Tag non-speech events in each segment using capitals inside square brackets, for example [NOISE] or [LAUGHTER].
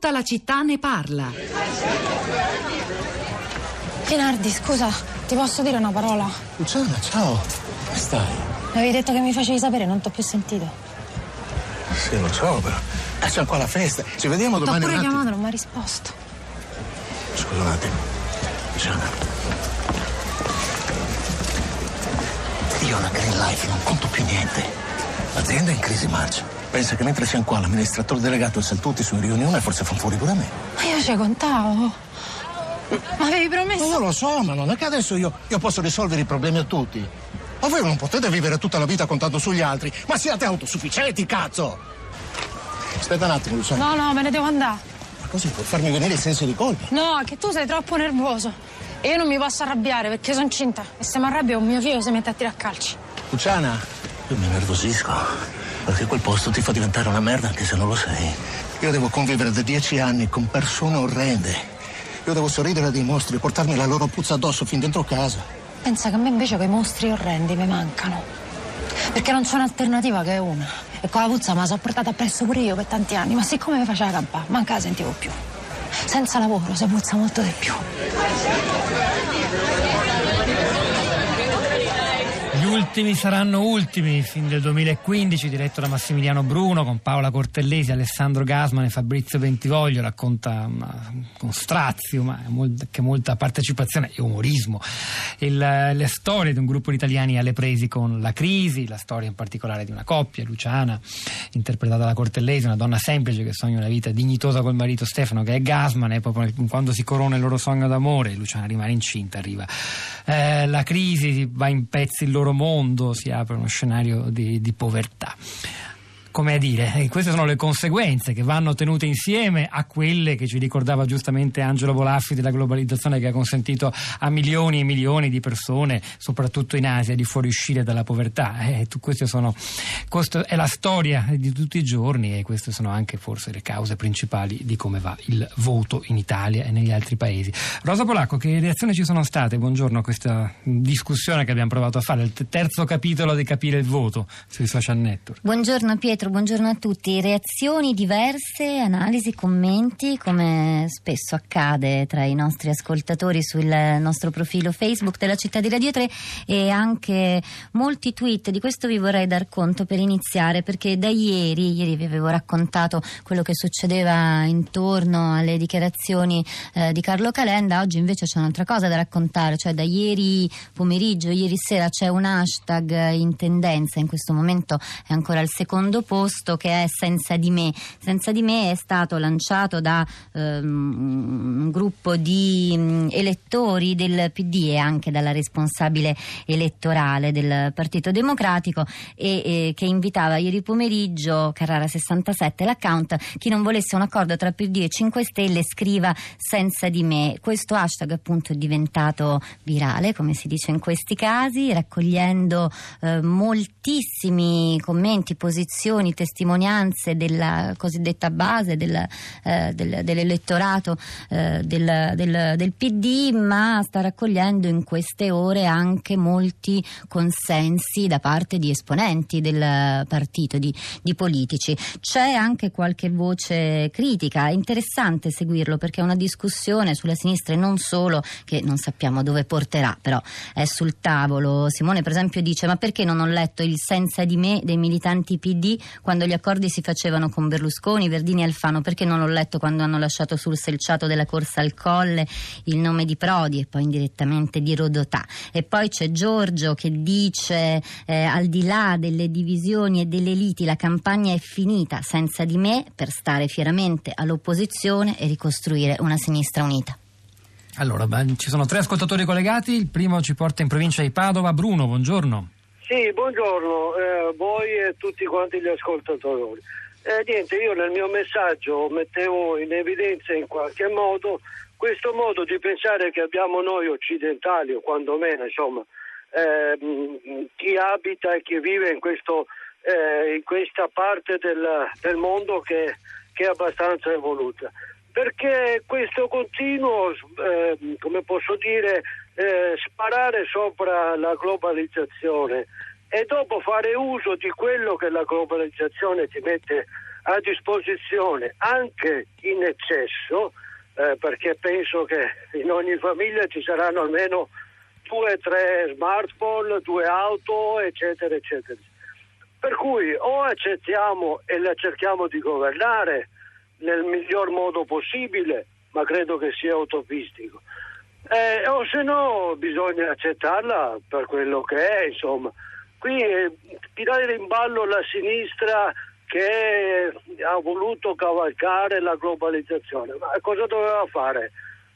Tutta la città ne parla. Pinardi, scusa, ti posso dire una parola? Luciana, ciao. Come stai? Mi avevi detto che mi facevi sapere, non ti ho più sentito. Sì, lo so, però. Eh, c'è qua la festa. Ci vediamo T'ho domani. pure un attimo. chiamato, non mi ha risposto. Scusa un attimo. Luciana. Io ho una green life, non conto più niente. L'azienda è in crisi marcia. Pensa che mentre siamo qua, l'amministratore delegato e Saltuti sono in riunione, forse fanno fuori pure me. Ma io ci contavo. Ma avevi promesso? io lo so, ma non è che adesso io, io posso risolvere i problemi a tutti. Ma voi non potete vivere tutta la vita contando sugli altri, ma siate autosufficienti, cazzo! Aspetta un attimo, Luciana. No, no, me ne devo andare. Ma così puoi farmi venire il senso di colpa. No, che tu sei troppo nervoso. E io non mi posso arrabbiare perché sono incinta. E se mi arrabbio mio figlio si mette a tirare a calci. Luciana, io mi nervosisco. Perché quel posto ti fa diventare una merda anche se non lo sei. Io devo convivere da dieci anni con persone orrende. Io devo sorridere dei mostri e portarmi la loro puzza addosso fin dentro casa. Pensa che a me invece quei mostri orrendi mi mancano. Perché non c'è un'alternativa che è una. E con la puzza me la sono portata appresso pure io per tanti anni, ma siccome mi faceva campare, manca la sentivo più. Senza lavoro si puzza molto di più. Ultimi saranno ultimi, film del 2015, diretto da Massimiliano Bruno, con Paola Cortellesi, Alessandro Gasman e Fabrizio Bentivoglio, racconta ma, con strazio, ma anche molta partecipazione e umorismo, il, le storie di un gruppo di italiani alle presi con la crisi, la storia in particolare di una coppia, Luciana, interpretata da Cortellesi, una donna semplice che sogna una vita dignitosa col marito Stefano, che è Gasman, e proprio quando si corona il loro sogno d'amore, Luciana rimane incinta, arriva. Eh, la crisi, va in pezzi il loro mondo, si apre uno scenario di, di povertà. Come a dire, eh, queste sono le conseguenze che vanno tenute insieme a quelle che ci ricordava giustamente Angelo Volaffi della globalizzazione che ha consentito a milioni e milioni di persone, soprattutto in Asia, di fuoriuscire dalla povertà. Eh, sono, questo è la storia di tutti i giorni e queste sono anche forse le cause principali di come va il voto in Italia e negli altri paesi. Rosa Polacco, che reazioni ci sono state? Buongiorno a questa discussione che abbiamo provato a fare, il terzo capitolo di capire il voto sui social network. Buongiorno Pietro, buongiorno a tutti. Reazioni diverse, analisi, commenti, come spesso accade tra i nostri ascoltatori sul nostro profilo Facebook della città di Radio 3 e anche molti tweet. Di questo vi vorrei dar conto per iniziare perché da ieri, ieri vi avevo raccontato quello che succedeva intorno alle dichiarazioni eh, di Carlo Calenda, oggi invece c'è un'altra cosa da raccontare, cioè da ieri pomeriggio, ieri sera c'è un hashtag in tendenza, in questo momento è ancora al secondo posto che è Senza di me. Senza di me è stato lanciato da ehm, un gruppo di mm, elettori del PD e anche dalla responsabile elettorale del Partito Democratico e, e che invitava ieri pomeriggio Carrara 67 l'account chi non volesse un accordo tra PD e 5 Stelle scriva senza di me. Questo hashtag appunto è diventato virale, come si dice in questi casi, raccogliendo eh, moltissimi commenti, posizioni, testimonianze della cosiddetta base del, eh, del- dell'elettorato eh, del, del- del PD, ma sta raccogliendo in queste ore anche molti consensi da parte di esponenti del partito, di, di politici. C'è anche qualche voce critica, è interessante seguirlo perché è una discussione sulla sinistra e non solo, che non sappiamo dove porterà, però è sul tavolo. Simone per esempio dice ma perché non ho letto il senza di me dei militanti PD quando gli accordi si facevano con Berlusconi, Verdini e Alfano, perché non ho letto quando hanno lasciato sul selciato della corsa al colle il nome di Prodi e poi indirettamente di Rodotà. E poi c'è Giorgio che dice eh, al di là delle divisioni e delle liti la campagna è finita senza di me per stare fieramente all'opposizione e ricostruire una sinistra unita. Allora, ci sono tre ascoltatori collegati, il primo ci porta in provincia di Padova, Bruno, buongiorno. Sì, buongiorno, eh, voi e tutti quanti gli ascoltatori. Eh, niente, io nel mio messaggio mettevo in evidenza in qualche modo questo modo di pensare che abbiamo noi occidentali, o quantomeno insomma, ehm, chi abita e chi vive in, questo, eh, in questa parte del, del mondo che, che è abbastanza evoluta. Perché questo continuo, ehm, come posso dire, eh, sparare sopra la globalizzazione e dopo fare uso di quello che la globalizzazione ti mette a disposizione anche in eccesso, eh, perché penso che in ogni famiglia ci saranno almeno due o tre smartphone, due auto, eccetera, eccetera. Per cui o accettiamo e la cerchiamo di governare nel miglior modo possibile, ma credo che sia utopistico, eh, o se no bisogna accettarla per quello che è, insomma. Qui eh, tirare in ballo la sinistra che ha voluto cavalcare la globalizzazione, ma cosa doveva fare?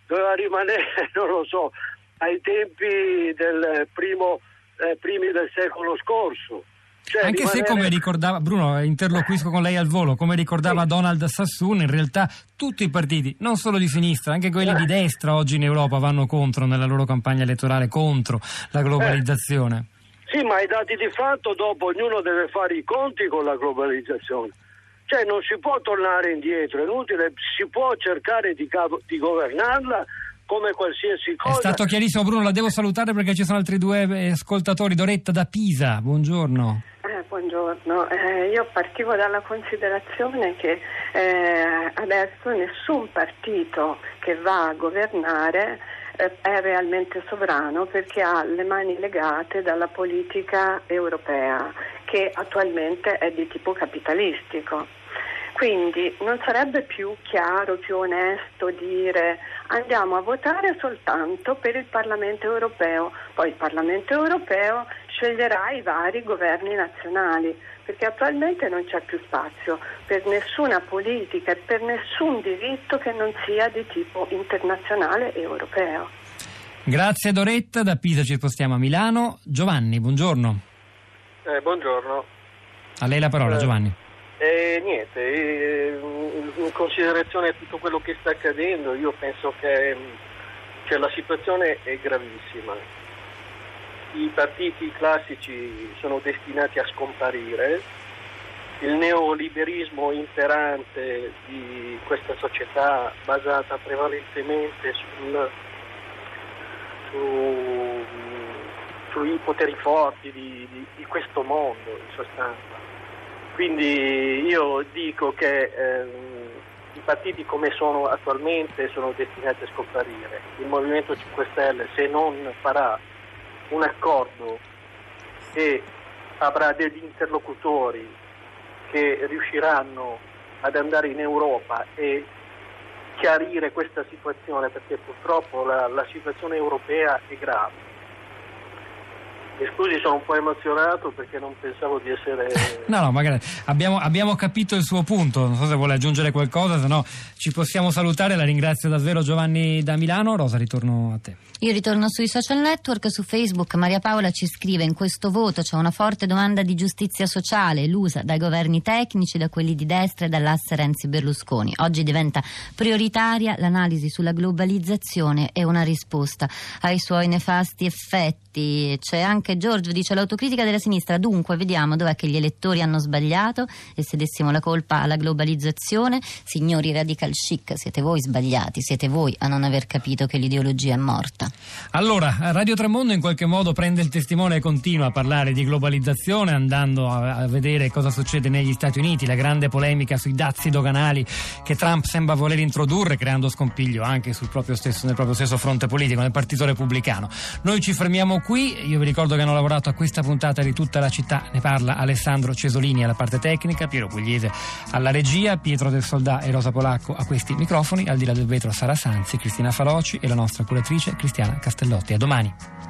Doveva rimanere, [LAUGHS] non lo so, ai tempi del primo, eh, primi del secolo scorso. Cioè, Anche rimanere... se come ricordava Bruno, interloquisco con lei al volo, come ricordava sì. Donald Sassoon, in realtà tutti i partiti, non solo di sinistra, anche quelli eh. di destra oggi in Europa vanno contro nella loro campagna elettorale contro la globalizzazione. Eh. Sì, ma i dati di fatto dopo ognuno deve fare i conti con la globalizzazione. Cioè non si può tornare indietro, è inutile, si può cercare di, di governarla come qualsiasi cosa. È stato chiarissimo Bruno, la devo salutare perché ci sono altri due eh, ascoltatori. Doretta da Pisa, buongiorno. Eh, buongiorno, eh, io partivo dalla considerazione che eh, adesso nessun partito che va a governare eh, è realmente sovrano perché ha le mani legate dalla politica europea che attualmente è di tipo capitalistico. Quindi non sarebbe più chiaro, più onesto dire andiamo a votare soltanto per il Parlamento europeo, poi il Parlamento europeo sceglierà i vari governi nazionali, perché attualmente non c'è più spazio per nessuna politica e per nessun diritto che non sia di tipo internazionale e europeo. Grazie Doretta, da Pisa ci spostiamo a Milano. Giovanni, buongiorno. Eh, buongiorno. A lei la parola, eh, Giovanni. Eh, niente, eh, in considerazione a tutto quello che sta accadendo, io penso che cioè, la situazione è gravissima. I partiti classici sono destinati a scomparire, il neoliberismo imperante di questa società basata prevalentemente sul, su, sui poteri forti di, di, di questo mondo, in sostanza quindi io dico che ehm, i partiti come sono attualmente sono destinati a scomparire. Il Movimento 5 Stelle se non farà un accordo e avrà degli interlocutori che riusciranno ad andare in Europa e chiarire questa situazione perché purtroppo la, la situazione europea è grave mi scusi, sono un po' emozionato perché non pensavo di essere. [LAUGHS] No, no, magari abbiamo, abbiamo, capito il suo punto. Non so se vuole aggiungere qualcosa, se no ci possiamo salutare. La ringrazio davvero Giovanni da Milano. Rosa, ritorno a te. Io ritorno sui social network, su Facebook. Maria Paola ci scrive: In questo voto c'è una forte domanda di giustizia sociale, elusa dai governi tecnici, da quelli di destra e dall'asse Renzi-Berlusconi. Oggi diventa prioritaria l'analisi sulla globalizzazione e una risposta ai suoi nefasti effetti. C'è anche anche Giorgio dice l'autocritica della sinistra, dunque vediamo dov'è che gli elettori hanno sbagliato e se dessimo la colpa alla globalizzazione, signori radical chic, siete voi sbagliati, siete voi a non aver capito che l'ideologia è morta. Allora, Radio Tremondo in qualche modo prende il testimone e continua a parlare di globalizzazione andando a, vedere cosa succede negli Stati Uniti, la grande polemica sui dazi doganali che Trump sembra voler introdurre creando scompiglio anche stesso, nel proprio stesso fronte politico, nel Partito Repubblicano. Noi ci fermiamo qui, io vi ricordo che hanno lavorato a questa puntata di tutta la città. Ne parla Alessandro Cesolini alla parte tecnica, Piero Pugliese alla regia, Pietro del Soldà e Rosa Polacco a questi microfoni. Al di là del vetro Sara Sanzi, Cristina Faloci e la nostra curatrice Cristiana Castellotti. A domani.